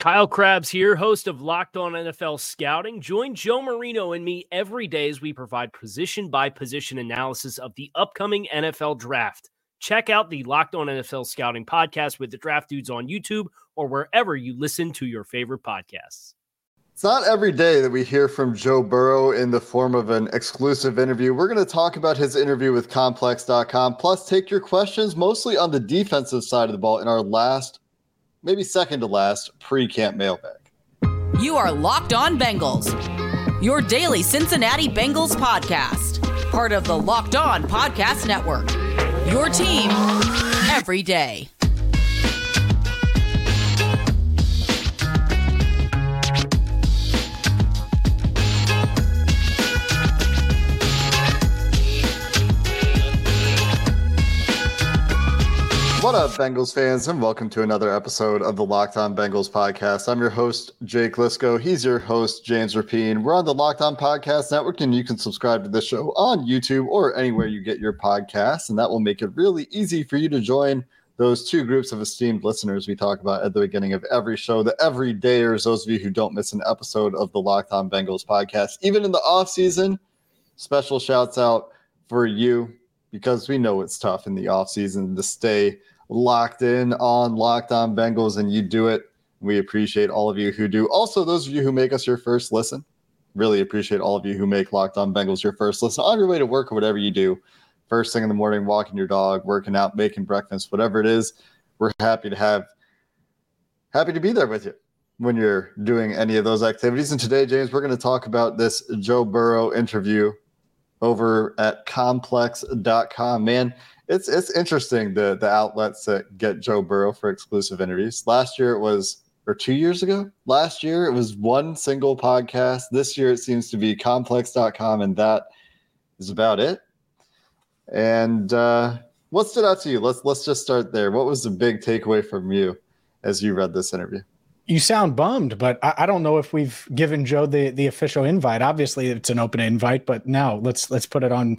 Kyle Crabbs here, host of Locked On NFL Scouting. Join Joe Marino and me every day as we provide position by position analysis of the upcoming NFL draft. Check out the Locked On NFL Scouting podcast with the draft dudes on YouTube or wherever you listen to your favorite podcasts. It's not every day that we hear from Joe Burrow in the form of an exclusive interview. We're going to talk about his interview with complex.com, plus take your questions mostly on the defensive side of the ball in our last maybe second to last pre camp mailbag. You are Locked On Bengals, your daily Cincinnati Bengals podcast, part of the Locked On Podcast Network. Your team every day. What up, Bengals fans, and welcome to another episode of the Locked On Bengals podcast. I'm your host, Jake Liscow. He's your host, James Rapien. We're on the Locked On Podcast Network, and you can subscribe to this show on YouTube or anywhere you get your podcasts, and that will make it really easy for you to join those two groups of esteemed listeners we talk about at the beginning of every show, the everydayers, those of you who don't miss an episode of the Locked On Bengals podcast. Even in the off season, special shouts out for you because we know it's tough in the off season to stay – locked in on Locked On Bengals, and you do it. We appreciate all of you who do. Also, those of you who make us your first listen, really appreciate all of you who make Locked On Bengals your first listen on your way to work or whatever you do. First thing in the morning, walking your dog, working out, making breakfast, whatever it is, we're happy to have, happy to be there with you when you're doing any of those activities. And today, James, we're going to talk about this Joe Burrow interview over at complex.com. Man, it's it's interesting the the outlets that get Joe Burrow for exclusive interviews. Last year it was or two years ago. Last year it was one single podcast. This year it seems to be complex.com and that is about it. And uh, what stood out to you? Let's let's just start there. What was the big takeaway from you as you read this interview? You sound bummed, but I, I, don't know if we've given Joe the the official invite. Obviously, it's an open invite, but now let's let's put it on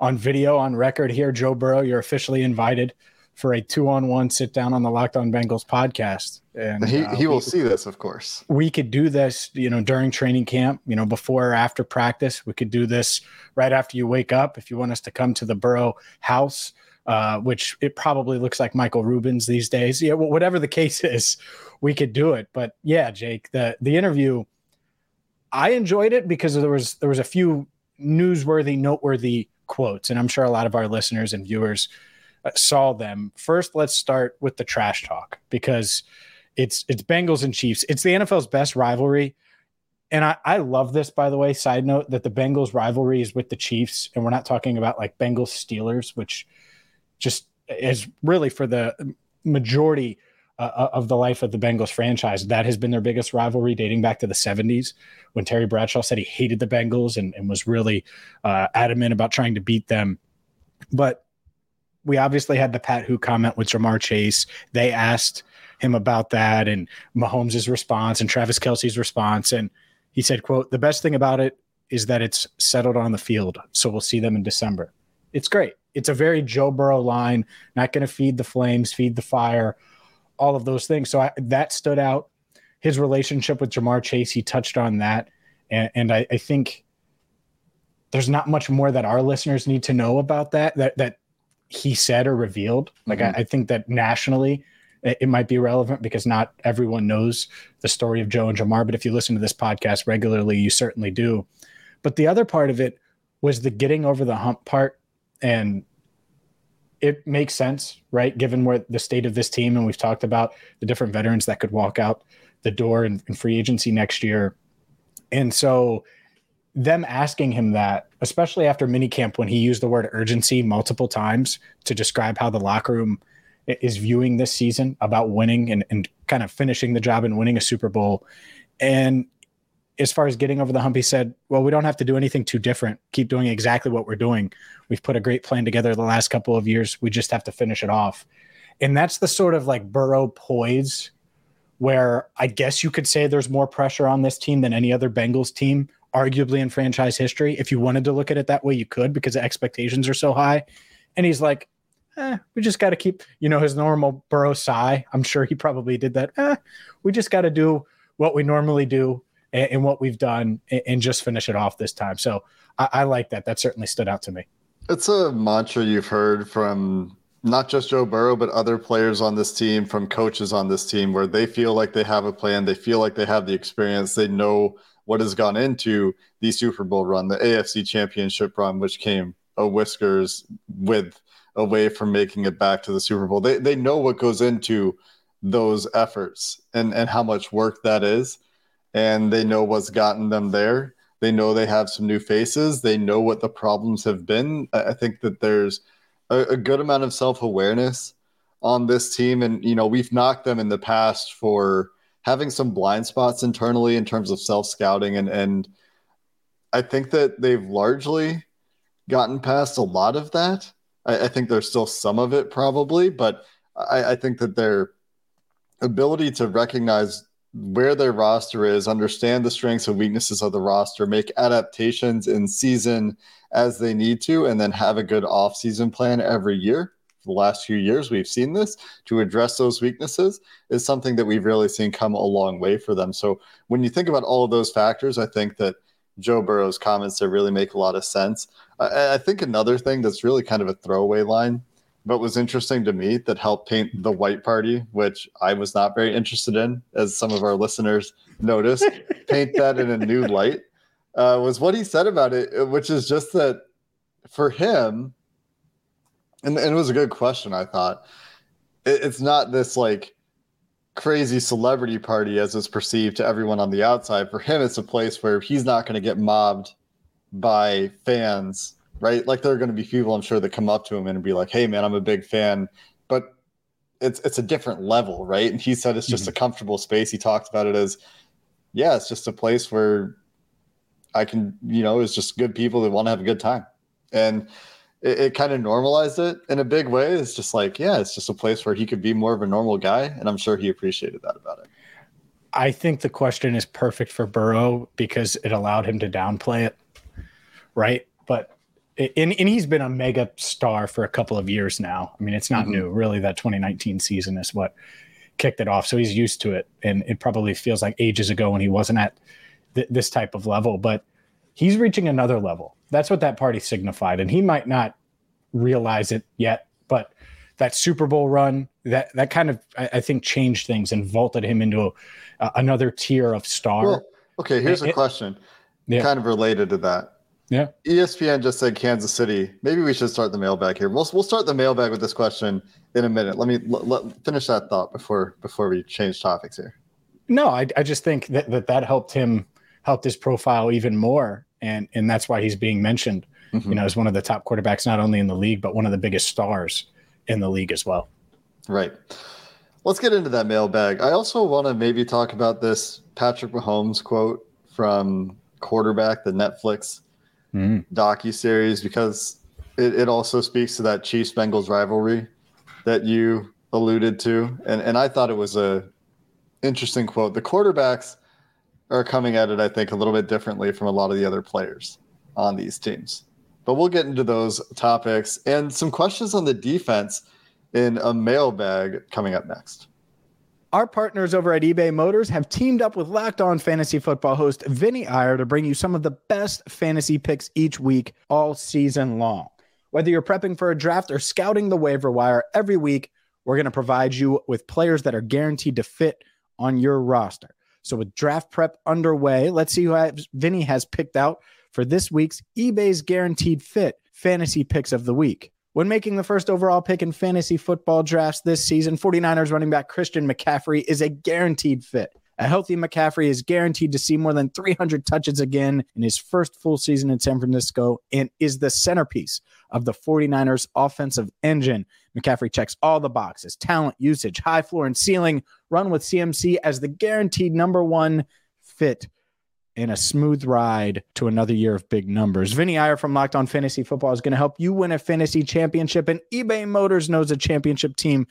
on video on record here. Joe Burrow, you're officially invited for a two on one sit down on the Locked On Bengals podcast. And he, uh, he will we, see this, of course. We could do this, you know, during training camp, you know, before or after practice. We could do this right after you wake up if you want us to come to the Burrow house. Uh, which it probably looks like Michael Rubin's these days. Yeah, well, whatever the case is, we could do it. But yeah, Jake, the the interview, I enjoyed it because there was there was a few newsworthy, noteworthy quotes, and I'm sure a lot of our listeners and viewers uh, saw them. First, let's start with the trash talk because it's it's Bengals and Chiefs. It's the NFL's best rivalry. And I, I love this, by the way. Side note that the Bengals rivalry is with the Chiefs, and we're not talking about like Bengals Steelers, which just is really for the majority uh, uh, of the life of the Bengals franchise. That has been their biggest rivalry dating back to the 70s when Terry Bradshaw said he hated the Bengals and, and was really uh, adamant about trying to beat them. But we obviously had the Pat Who comment with Ja'Marr Chase. They asked him about that and Mahomes' response and Travis Kelce's response. And he said, quote, the best thing about it is that it's settled on the field. So we'll see them in December. It's great. It's a very Joe Burrow line, not going to feed the flames, feed the fire all of those things. So I, that stood out. His relationship with Ja'Marr Chase, he touched on that. And, and I, I, think there's not much more that our listeners need to know about that, that, that he said or revealed. Like, mm-hmm. I, I, think that nationally it, it, might be relevant because not everyone knows the story of Joe and Ja'Marr. But if you listen to this podcast regularly, you certainly do. But the other part of it was the getting over the hump part. And it makes sense, right? Given where the state of this team, and we've talked about the different veterans that could walk out the door in, in free agency next year. And so them asking him that, especially after minicamp when he used the word urgency multiple times to describe how the locker room is viewing this season about winning and, and kind of finishing the job and winning a Super Bowl. And as far as getting over the hump, he said, Well, we don't have to do anything too different. Keep doing exactly what we're doing. We've put a great plan together the last couple of years. We just have to finish it off. And that's the sort of like Burrow poise where I guess you could say there's more pressure on this team than any other Bengals team, arguably in franchise history. If you wanted to look at it that way, you could because the expectations are so high. And he's like, eh, we just got to keep, you know, his normal Burrow sigh. I'm sure he probably did that. Eh, we just got to do what we normally do and, and what we've done and, and, just finish it off this time. So I, I like that. That certainly stood out to me. It's a mantra you've heard from not just Joe Burrow, but other players on this team, from coaches on this team, where they feel like they have a plan, they feel like they have the experience, they know what has gone into the Super Bowl run, the AFC Championship run, which came a whiskers with away from making it back to the Super Bowl. They they know what goes into those efforts and and how much work that is, and they know what's gotten them there. They know they have some new faces. They know what the problems have been. I think that there's a, a good amount of self awareness on this team, and you know we've knocked them in the past for having some blind spots internally in terms of self scouting, and and I think that they've largely gotten past a lot of that. I, I think there's still some of it probably, but I, I think that their ability to recognize where their roster is, understand the strengths and weaknesses of the roster, make adaptations in season as they need to, and then have a good off-season plan every year. For the last few years, we've seen this to address those weaknesses is something that we've really seen come a long way for them. So when you think about all of those factors, I think that Joe Burrow's comments there really make a lot of sense. I, I think another thing that's really kind of a throwaway line but was interesting to me that helped paint the white party, which I was not very interested in, as some of our listeners noticed, paint that in a new light, uh, was what he said about it, which is just that for him, and, and it was a good question, I thought. It, it's not this like crazy celebrity party as it's perceived to everyone on the outside. For him, it's a place where he's not going to get mobbed by fans right? Like there are going to be people I'm sure that come up to him and be like, "Hey, man, I'm a big fan," but it's it's a different level, right? And he said it's just mm-hmm. a comfortable space. He talked about it as, yeah, it's just a place where I can, you know, it's just good people that want to have a good time, and it, it kind of normalized it in a big way. It's just like, yeah, it's just a place where he could be more of a normal guy, and I'm sure he appreciated that about it. I think the question is perfect for Burrow because it allowed him to downplay it, right? But and, and he's been a mega star for a couple of years now. I mean, it's not mm-hmm. new. Really, that 2019 season is what kicked it off. So he's used to it, and it probably feels like ages ago when he wasn't at th- this type of level. But he's reaching another level. That's what that party signified, and he might not realize it yet. But that Super Bowl run, that that kind of I, I think changed things and vaulted him into a, another tier of star. Well, okay, here's a question, yeah. kind of related to that yeah. ESPN just said Kansas City. Maybe we should start the mailbag here. We'll we'll start the mailbag with this question in a minute. Let me let, let, finish that thought before before we change topics here. No, I I just think that that, that helped him helped his profile even more, and and that's why he's being mentioned. Mm-hmm. You know, as one of the top quarterbacks not only in the league but one of the biggest stars in the league as well. Right. Let's get into that mailbag. I also want to maybe talk about this Patrick Mahomes quote from quarterback, the Netflix mm. docu series because it, it also speaks to that Chiefs Bengals rivalry that you alluded to, and and I thought it was a interesting quote. The quarterbacks are coming at it, I think, a little bit differently from a lot of the other players on these teams. But we'll get into those topics and some questions on the defense in a mailbag coming up next. Our partners over at eBay Motors have teamed up with Locked On Fantasy Football host Vinny Iyer to bring you some of the best fantasy picks each week, all season long. Whether you're prepping for a draft or scouting the waiver wire, every week we're going to provide you with players that are guaranteed to fit on your roster. So, with draft prep underway, let's see who has, Vinny has picked out for this week's eBay's Guaranteed Fit Fantasy Picks of the Week. When making the first overall pick in fantasy football drafts this season, 49ers running back Christian McCaffrey is a guaranteed fit A healthy McCaffrey is guaranteed to see more than 300 touches again in his first full season in San Francisco and is the centerpiece of the 49ers offensive engine. McCaffrey checks all the boxes talent, usage, high floor, and ceiling. Run with CMC as the guaranteed number one fit in a smooth ride to another year of big numbers. Vinny Iyer from Locked On Fantasy Football is going to help you win a fantasy championship, and eBay Motors knows a championship team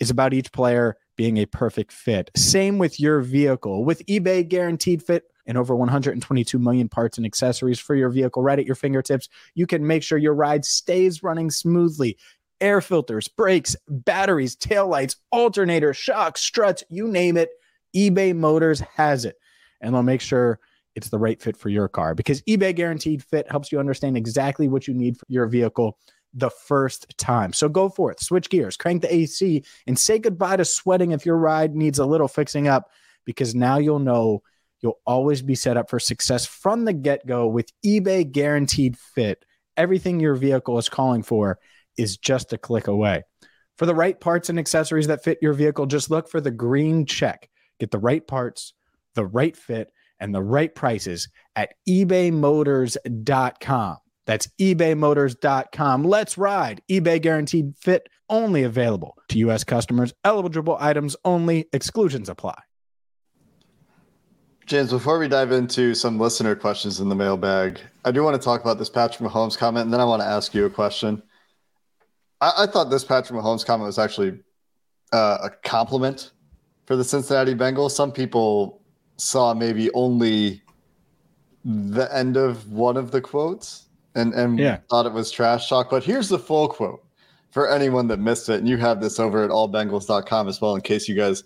is about each player being a perfect fit. Same with your vehicle. With eBay Guaranteed Fit and over 122 million parts and accessories for your vehicle right at your fingertips, you can make sure your ride stays running smoothly. Air filters, brakes, batteries, taillights, alternators, shocks, struts, you name it. eBay Motors has it. And they'll make sure it's the right fit for your car because eBay Guaranteed Fit helps you understand exactly what you need for your vehicle the first time. So go forth, switch gears, crank the AC, and say goodbye to sweating if your ride needs a little fixing up because now you'll know you'll always be set up for success from the get go with eBay Guaranteed Fit. Everything your vehicle is calling for is just a click away. For the right parts and accessories that fit your vehicle, just look for the green check. Get the right parts, the right fit, and the right prices at ebaymotors.com. That's ebaymotors.com. Let's ride. eBay guaranteed fit only available to U.S. customers. Eligible items only. Exclusions apply. James, before we dive into some listener questions in the mailbag, I do want to talk about this Patrick Mahomes comment, and then I want to ask you a question. I, I thought this Patrick Mahomes comment was actually uh, a compliment for the Cincinnati Bengals. Some people saw maybe only the end of one of the quotes and, and yeah. thought it was trash talk. But here's the full quote for anyone that missed it. And you have this over at allbengals.com as well, in case you guys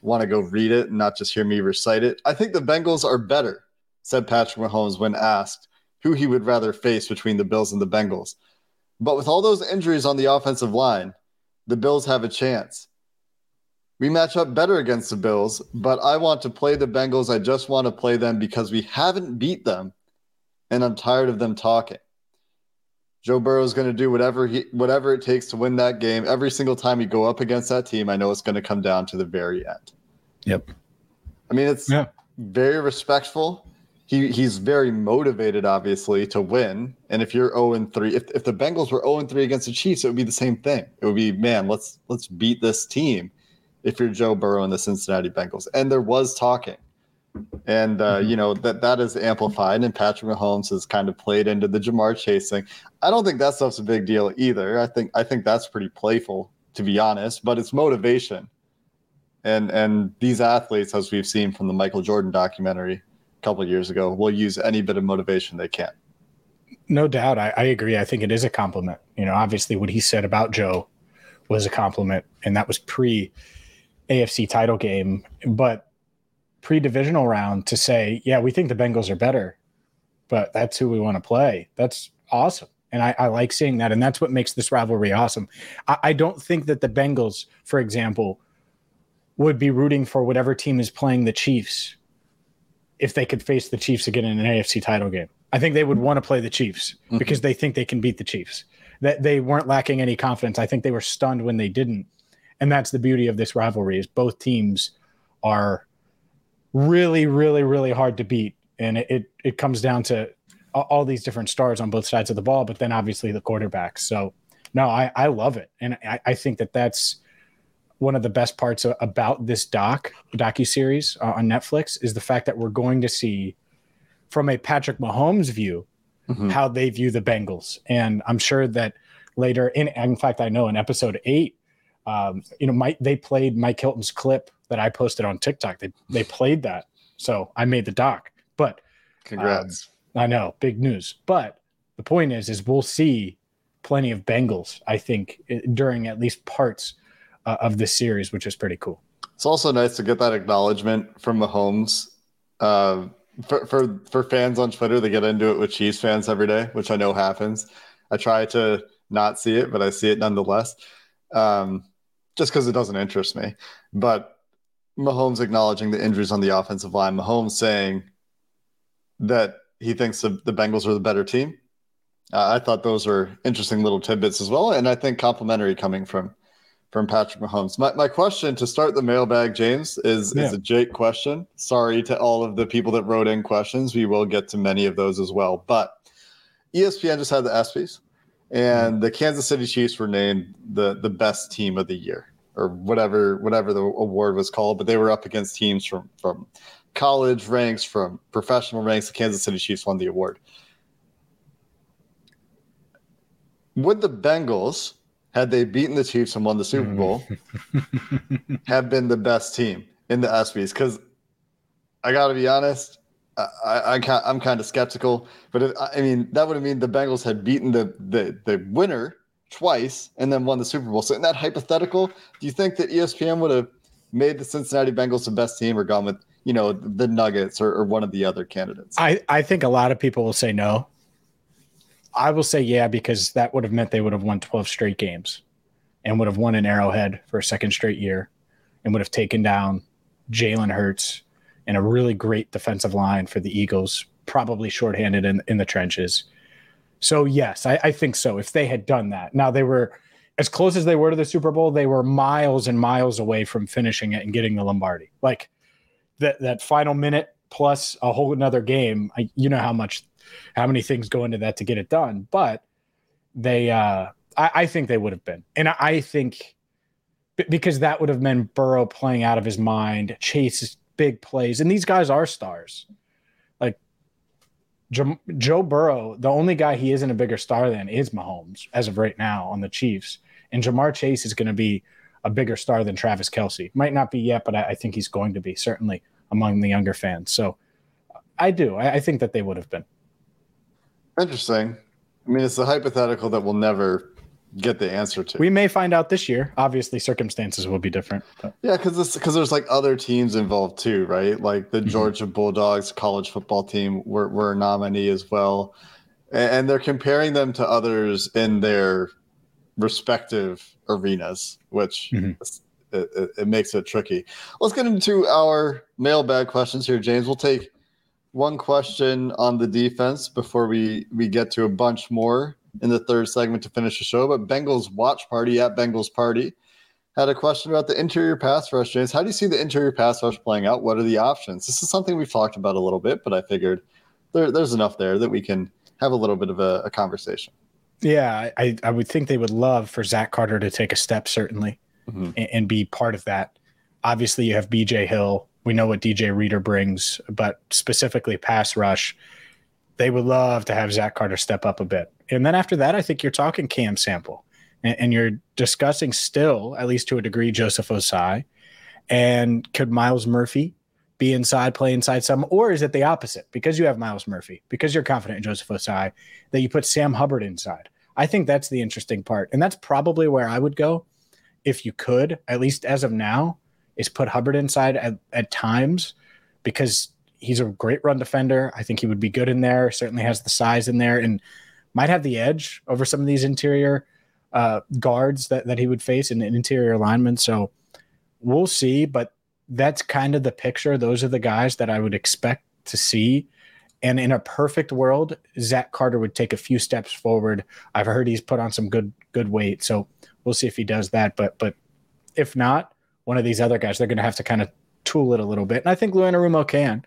want to go read it and not just hear me recite it. I think the Bengals are better, said Patrick Mahomes when asked who he would rather face between the Bills and the Bengals. But with all those injuries on the offensive line, the Bills have a chance. We match up better against the Bills, but I want to play the Bengals. I just want to play them because we haven't beat them and I'm tired of them talking. Joe Burrow is going to do whatever he whatever it takes to win that game. Every single time you go up against that team, I know it's going to come down to the very end. Yep. I mean, it's yeah. very respectful. He he's very motivated, obviously, to win. And if you're 0 and 3, if, if the Bengals were 0 and 3 against the Chiefs, it would be the same thing. It would be, man, let's let's beat this team if you're Joe Burrow and the Cincinnati Bengals. And there was talking and uh, mm-hmm. you know that that is amplified, and Patrick Mahomes has kind of played into the Ja'Marr chasing. I don't think that stuff's a big deal either. I think I think that's pretty playful, to be honest. But it's motivation, and and these athletes, as we've seen from the Michael Jordan documentary a couple years ago, will use any bit of motivation they can. No doubt, I, I agree. I think it is a compliment. You know, obviously, what he said about Joe was a compliment, and that was pre AFC title game, but pre-divisional round to say, yeah, we think the Bengals are better, but that's who we want to play. That's awesome. And I, I, like seeing that. And that's what makes this rivalry awesome. I, I, don't think that the Bengals, for example, would be rooting for whatever team is playing the Chiefs if they could face the Chiefs again in an AFC title game. I think they would want to play the Chiefs mm-hmm. because they think they can beat the Chiefs. That they weren't lacking any confidence. I think they were stunned when they didn't. And that's the beauty of this rivalry is both teams are really, really, really hard to beat. And it, it, it comes down to all these different stars on both sides of the ball, but then obviously the quarterbacks. So, no, I, I love it. And I, I think that that's one of the best parts about this doc, docu series uh, on Netflix is the fact that we're going to see from a Patrick Mahomes view mm-hmm. how they view the Bengals. And I'm sure that later in, in fact, I know in episode eight, um, you know, Mike, they played Mike Hilton's clip that I posted on TikTok. They they played that, so I made the doc. But congrats! Um, I know, big news. But the point is, is we'll see plenty of Bengals. I think during at least parts uh, of this series, which is pretty cool. It's also nice to get that acknowledgement from Mahomes. Uh, for, for for fans on Twitter, they get into it with Chiefs fans every day, which I know happens. I try to not see it, but I see it nonetheless, um, just because it doesn't interest me. But Mahomes acknowledging the injuries on the offensive line. Mahomes saying that he thinks the, the Bengals are the better team. Uh, I thought those were interesting little tidbits as well, and I think complimentary coming from from Patrick Mahomes. My, my question to start the mailbag, James, is, Yeah. is a Jake question. Sorry to all of the people that wrote in questions. We will get to many of those as well. But ESPN just had the ESPYs, and mm-hmm. the Kansas City Chiefs were named the the best team of the year, or whatever whatever the award was called. But they were up against teams from from college ranks, from professional ranks. The Kansas City Chiefs won the award. Would the Bengals, had they beaten the Chiefs and won the Super Bowl, mm-hmm. have been the best team in the ESPYS? Because I got to be honest, I, I, I'm kind of skeptical. But I mean, that would have mean the Bengals had beaten the, the the winner twice and then won the Super Bowl. So in that hypothetical, do you think that ESPN would have made the Cincinnati Bengals the best team, or gone with you know the Nuggets or, or one of the other candidates? I, I think a lot of people will say no. I will say yeah because that would have meant they would have won 12 straight games and would have won an Arrowhead for a second straight year and would have taken down Jalen Hurts and a really great defensive line for the Eagles, probably shorthanded in, in the trenches. So, yes, I, I think so. If they had done that. Now, they were as close as they were to the Super Bowl, they were miles and miles away from finishing it and getting the Lombardi. Like that, that final minute plus a whole another game, I, you know how much how many things go into that to get it done. But they, uh, I, I think they would have been, and I, I think because that would have meant Burrow playing out of his mind, Chase's big plays, and these guys are stars. Like Joe Burrow, the only guy he isn't a bigger star than is Mahomes as of right now on the Chiefs, and Ja'Marr Chase is going to be a bigger star than Travis Kelce. Might not be yet, but I, I think he's going to be certainly among the younger fans. So I do. I, I think that they would have been. Interesting. I mean, it's a hypothetical that we'll never get the answer to. We may find out this year. Obviously, circumstances will be different. But Yeah, because because there's like other teams involved too, right? Like the Mhm. Georgia Bulldogs college football team were, were a nominee as well, and, and they're comparing them to others in their respective arenas, which Mhm. it, it, it makes it tricky. Let's get into our mailbag questions here, James. We'll take one question on the defense before we we get to a bunch more in the third segment to finish the show. But Bengals watch party at Bengals party had a question about the interior pass rush, James. How do you see the interior pass rush playing out? What are the options? This is something we've talked about a little bit, but I figured there, there's enough there that we can have a little bit of a, a conversation. yeah, I, I would think they would love for Zach Carter to take a step, certainly, Mhm. and, and be part of that. Obviously, you have BJ Hill. We know what DJ Reader brings, but specifically pass rush, they would love to have Zach Carter step up a bit. And then after that, I think you're talking Cam Sample, and, and you're discussing still, at least to a degree, Joseph Ossai. And could Myles Murphy be inside, play inside some, or is it the opposite? Because you have Myles Murphy, because you're confident in Joseph Ossai, that you put Sam Hubbard inside. I think that's the interesting part. And that's probably where I would go if you could, at least as of now, is put Hubbard inside at, at times because he's a great run defender. I think he would be good in there, certainly has the size in there and might have the edge over some of these interior uh, guards that, that he would face in an interior lineman. So we'll see, but that's kind of the picture. Those are the guys that I would expect to see. And in a perfect world, Zach Carter would take a few steps forward. I've heard he's put on some good good weight, so we'll see if he does that. But but if not, one of these other guys, they're going to have to kind of tool it a little bit. And I think Lou Anarumo can.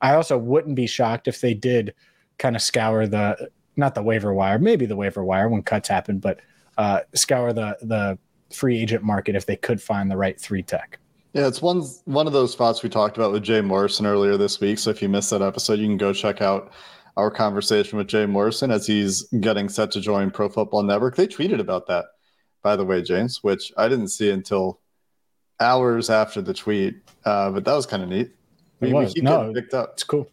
I also wouldn't be shocked if they did kind of scour the not the waiver wire, maybe the waiver wire when cuts happen, but uh, scour the the free agent market if they could find the right three tech. Yeah, it's one one of those spots we talked about with Jay Morrison earlier this week. So if you missed that episode, you can go check out our conversation with Jay Morrison as he's getting set to join Pro Football Network. They tweeted about that, by the way, James, which I didn't see until hours after the tweet. Uh, but that was kind of neat. We, we keep No, getting picked up, It's cool.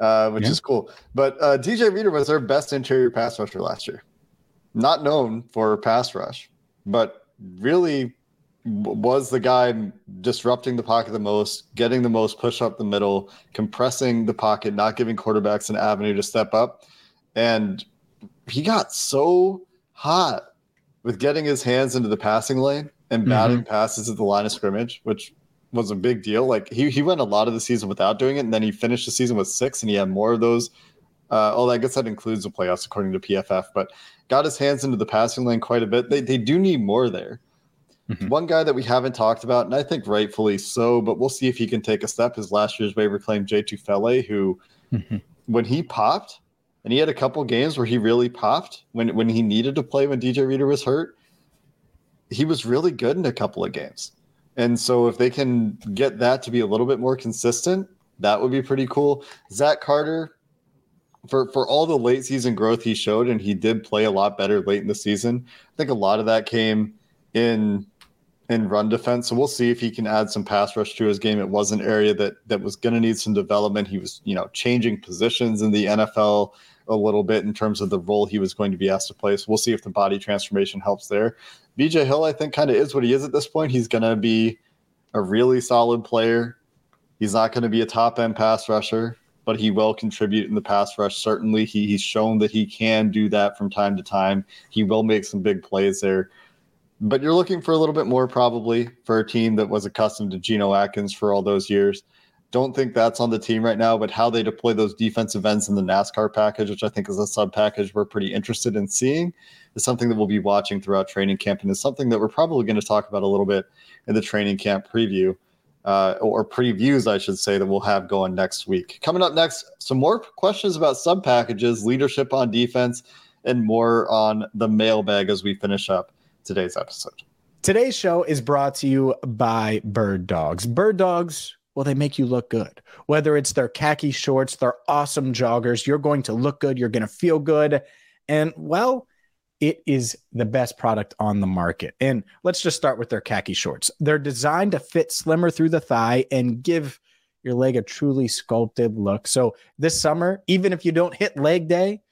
uh, which Yeah. is cool. But uh, DJ Reader was their best interior pass rusher last year. Not known for pass rush, but really was the guy disrupting the pocket the most, getting the most push up the middle, compressing the pocket, not giving quarterbacks an avenue to step up. And he got so hot with getting his hands into the passing lane and batting passes at the line of scrimmage, which was a big deal. Like he, he went a lot of the season without doing it, and then he finished the season with six, and he had more of those. Uh, oh, I guess that includes the playoffs according to PFF, but got his hands into the passing lane quite a bit. They, they do need more there. Mm-hmm. One guy that we haven't talked about, and I think rightfully so, but we'll see if he can take a step, is last year's waiver claim Jay Tufele, who, mm-hmm. when he popped, and he had a couple games where he really popped when, when he needed to play when DJ Reader was hurt, he was really good in a couple of games. And so if they can get that to be a little bit more consistent, that would be pretty cool. Zach Carter, for for all the late season growth he showed, and he did play a lot better late in the season. I think a lot of that came in in run defense. So we'll see if he can add some pass rush to his game. It was an area that that was going to need some development. He was, you know, changing positions in the NFL a little bit in terms of the role he was going to be asked to play. So we'll see if the body transformation helps there. BJ Hill, I think, kind of is what he is at this point. He's going to be a really solid player. He's not going to be a top end pass rusher, but he will contribute in the pass rush. Certainly, he, he's shown that he can do that from time to time. He will make some big plays there. But you're looking for a little bit more probably for a team that was accustomed to Geno Atkins for all those years. Don't think that's on the team right now, but how they deploy those defensive ends in the NASCAR package, which I think is a sub package we're pretty interested in seeing, is something that we'll be watching throughout training camp and is something that we're probably going to talk about a little bit in the training camp preview. Uh, or previews, I should say, that we'll have going next week. Coming up next, some more questions about sub packages, leadership on defense, and more on the mailbag as we finish up today's episode. Today's show is brought to you by Bird Dogs. Bird Dogs, well, they make you look good. Whether it's their khaki shorts, their awesome joggers, you're going to look good, you're going to feel good. And well, it is the best product on the market. And let's just start with their khaki shorts. They're designed to fit slimmer through the thigh and give your leg a truly sculpted look. So this summer, even if you don't hit leg day,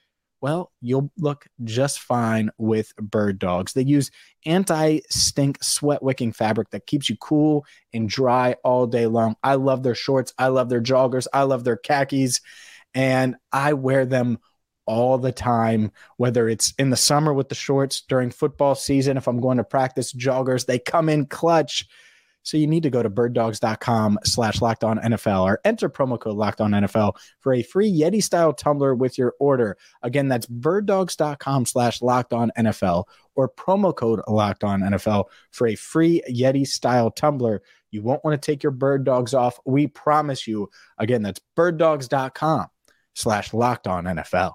well, you'll look just fine with bird dogs. They use anti stink sweat wicking fabric that keeps you cool and dry all day long. I love their shorts. I love their joggers. I love their khakis. And I wear them all the time, whether it's in the summer with the shorts during football season. If I'm going to practice joggers, they come in clutch. So you need to go to birddogs.com slash locked on NFL or enter promo code locked on NFL for a free Yeti style tumbler with your order. Again, that's birddogs.com slash locked on NFL or promo code locked on NFL for a free Yeti style tumbler. You won't want to take your bird dogs off. We promise you. Again, that's birddogs.com slash locked on NFL.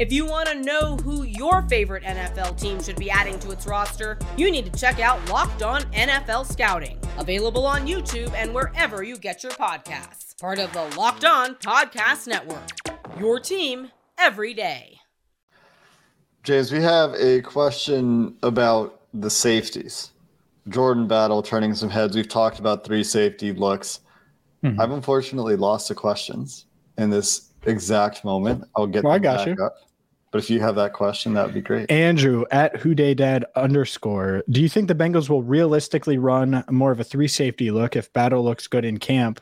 If you want to know who your favorite NFL team should be adding to its roster, you need to check out Locked On NFL Scouting, available on YouTube and wherever you get your podcasts. Part of the Locked On Podcast Network. Your team every day. James, we have a question about the safeties. Jordan Battle turning some heads. We've talked about three safety looks. Mm-hmm. I've unfortunately lost the questions in this exact moment. I'll get well, I got you. Up. But if you have that question, that would be great. Andrew at who day Dad underscore. Do you think the Bengals will realistically run more of a three safety look if Battle looks good in camp?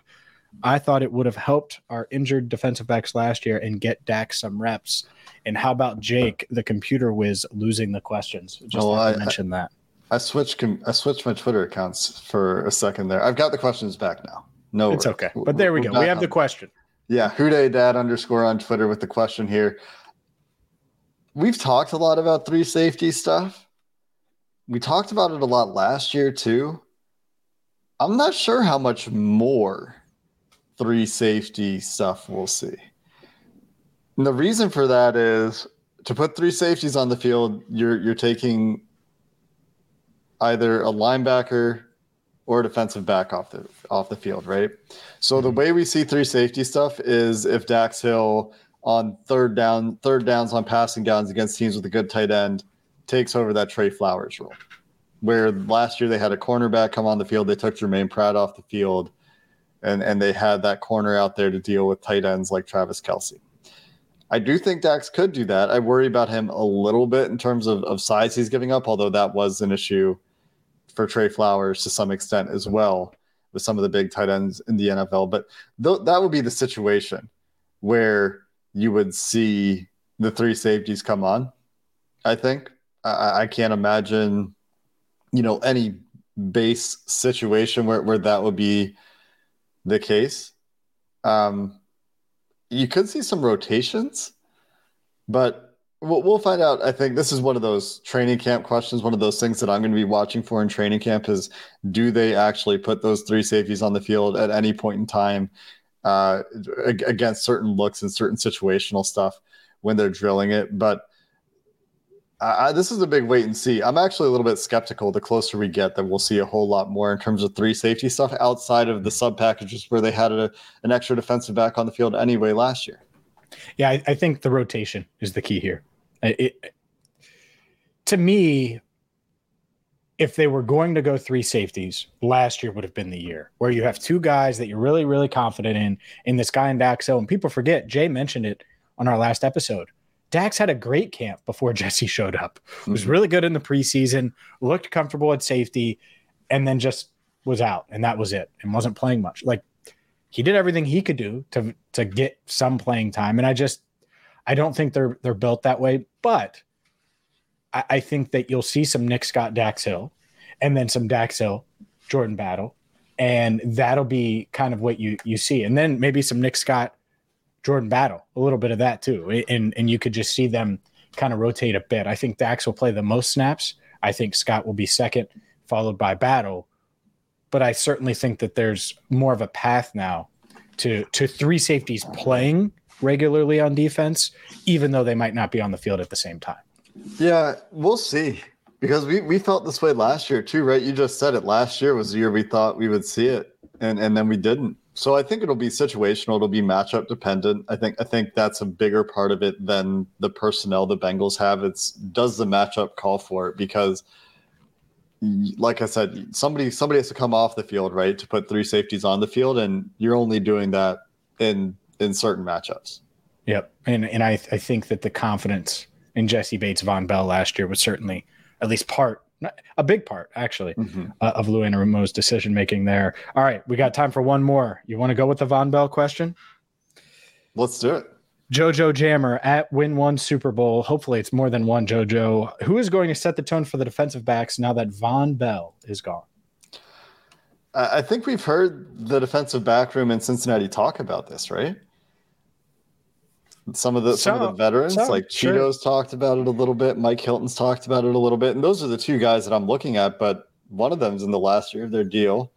I thought it would have helped our injured defensive backs last year and get Dax some reps. And how about Jake, the computer whiz, losing the questions? Just I mentioned that. I switched. I switched my Twitter accounts for a second there. I've got the questions back now. No, it's okay. But there we go. We have the question. Yeah, Hude Dad underscore on Twitter with the question here we've talked a lot about three safety stuff. We talked about it a lot last year too. I'm not sure how much more three safety stuff we'll see. And the reason for that is to put three safeties on the field, you're you're taking either a linebacker or a defensive back off the off the field, right? So mm-hmm. the way we see three safety stuff is if Dax Hill on third down, third downs on passing downs against teams with a good tight end takes over that Tre Flowers role. Where last year they had a cornerback come on the field, they took Germaine Pratt off the field, and and they had that corner out there to deal with tight ends like Travis Kelce. I do think Dax could do that. I worry about him a little bit in terms of, of size he's giving up, although that was an issue for Tre Flowers to some extent as well with some of the big tight ends in the NFL. But th- that would be the situation where you would see the three safeties come on. I think I, I can't imagine, you know, any base situation where, where that would be the case. Um, you could see some rotations, but we'll, we'll find out. I think this is one of those training camp questions. One of those things that I'm going to be watching for in training camp is do they actually put those three safeties on the field at any point in time uh, against certain looks and certain situational stuff when they're drilling it? But I, this is a big wait and see. I'm actually a little bit skeptical. The closer we get, that we'll see a whole lot more in terms of three safety stuff outside of the sub packages where they had a, an extra defensive back on the field anyway last year. Yeah, I, I think the rotation is the key here. It, to me, if they were going to go three safeties, last year would have been the year where you have two guys that you're really, really confident in, in this guy and Daxo. And people forget, Jay mentioned it on our last episode. Dax had a great camp before Jessie showed up. Was mm-hmm. really good in the preseason, looked comfortable at safety, and then just was out, and that was it, and wasn't playing much. Like he did everything he could do to to get some playing time, and I just I don't think they're they're built that way, but I, I think that you'll see some Nick Scott Dax Hill, and then some Dax Hill Jordan Battle, and that'll be kind of what you you see, and then maybe some Nick Scott Jordan Battle, a little bit of that too, and and you could just see them kind of rotate a bit. I think Dax will play the most snaps. I think Scott will be second, followed by Battle, but I certainly think that there's more of a path now to to three safeties playing regularly on defense, even though they might not be on the field at the same time. Yeah, we'll see. Because we, we felt this way last year too, right? You just said it. Last year was the year we thought we would see it, and and then we didn't. So I think it'll be situational. It'll be matchup dependent. I think I think that's a bigger part of it than the personnel the Bengals have. It's does the matchup call for it? Because like I said, somebody somebody has to come off the field, right, to put three safeties on the field, and you're only doing that in in certain matchups. Yep, and and I I think that the confidence in Jessie Bates Vonn Bell last year was certainly at least part a big part actually mm-hmm. uh, of Lou Anarumo's decision making there. All right, we got time for one more. You want to go with the Vonn Bell question? Let's do it. Jojo Jammer at win one Super Bowl. Hopefully, it's more than one. Jojo, who is going to set the tone for the defensive backs now that Vonn Bell is gone? I think we've heard the defensive back room in Cincinnati talk about this, right? Some of the some, some of the veterans, some, like Chido's, sure. talked about it a little bit. Mike Hilton's talked about it a little bit, and those are the two guys that I'm looking at. But one of them's in the last year of their deal.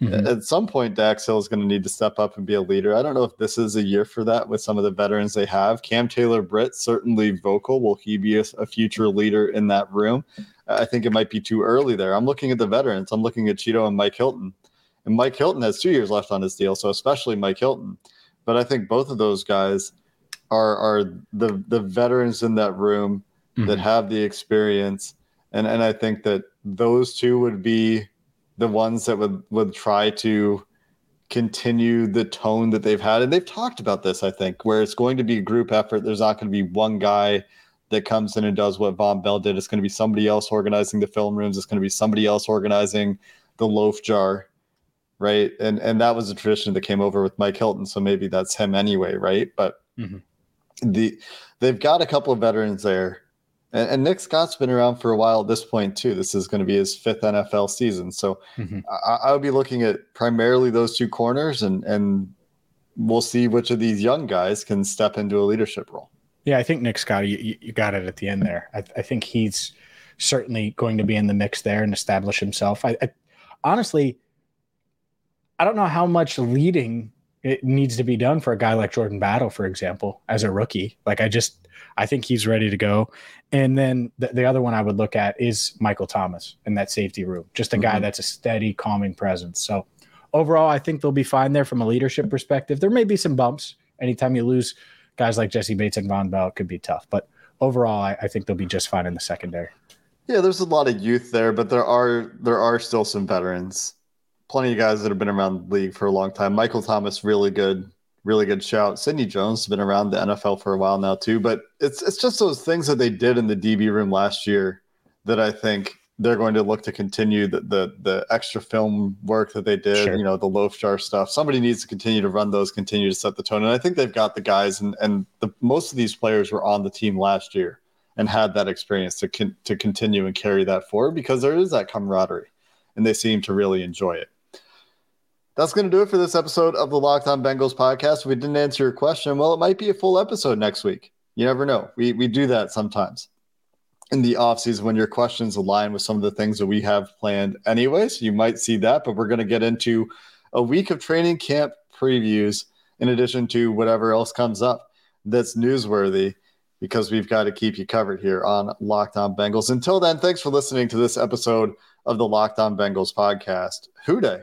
Mm-hmm. At some point, Dax Hill is going to need to step up and be a leader. I don't know if this is a year for that with some of the veterans they have. Cam Taylor Britt certainly vocal. Will he be a, a future leader in that room? I think it might be too early there. I'm looking at the veterans. I'm looking at Chido and Mike Hilton. And Mike Hilton has two years left on his deal, so especially Mike Hilton. But I think both of those guys are are the the veterans in that room mm-hmm. that have the experience. And and I think that those two would be the ones that would would try to continue the tone that they've had. And they've talked about this, I think, where it's going to be a group effort. There's not going to be one guy that comes in and does what Vonn Bell did. It's going to be somebody else organizing the film rooms. It's going to be somebody else organizing the loaf jar, right? And and that was a tradition that came over with Mike Hilton. So maybe that's him anyway, right? But mm-hmm. The they've got a couple of veterans there and, and, Nick Scott's been around for a while at this point too. This is going to be his fifth NFL season, so mm-hmm. I, I would be looking at primarily those two corners, and and we'll see which of these young guys can step into a leadership role. Yeah, I think Nick Scott, you, you got it at the end there. I, I, think he's certainly going to be in the mix there and establish himself. I, I honestly, I don't know how much leading it needs to be done for a guy like Jordan Battle, for example, as a rookie. Like I just, I think he's ready to go. And then the, the other one I would look at is Michael Thomas in that safety room, just a mm-hmm. guy that's a steady, calming presence. So overall, I think they'll be fine there from a leadership perspective. There may be some bumps anytime you lose guys like Jessie Bates and Vonn Bell. It could be tough, but overall, I, I think they'll be just fine in the secondary. Yeah, there's a lot of youth there, but there are there are still some veterans plenty of guys that have been around the league for a long time. Michael Thomas, really good, really good shout. Sidney Jones has been around the NFL for a while now too. But it's it's just those things that they did in the DB room last year that I think they're going to look to continue the the, the extra film work that they did, sure. you know, the loaf jar stuff. Somebody needs to continue to run those, continue to set the tone. And I think they've got the guys and and the most of these players were on the team last year and had that experience to con- to continue and carry that forward because there is that camaraderie and they seem to really enjoy it. That's going to do it for this episode of the Locked On Bengals podcast. If we didn't answer your question, well, it might be a full episode next week. You never know. We we do that sometimes in the offseason when your questions align with some of the things that we have planned anyways. You might see that, but we're going to get into a week of training camp previews in addition to whatever else comes up that's newsworthy because we've got to keep you covered here on Locked On Bengals. Until then, thanks for listening to this episode of the Locked On Bengals podcast. Who Dey,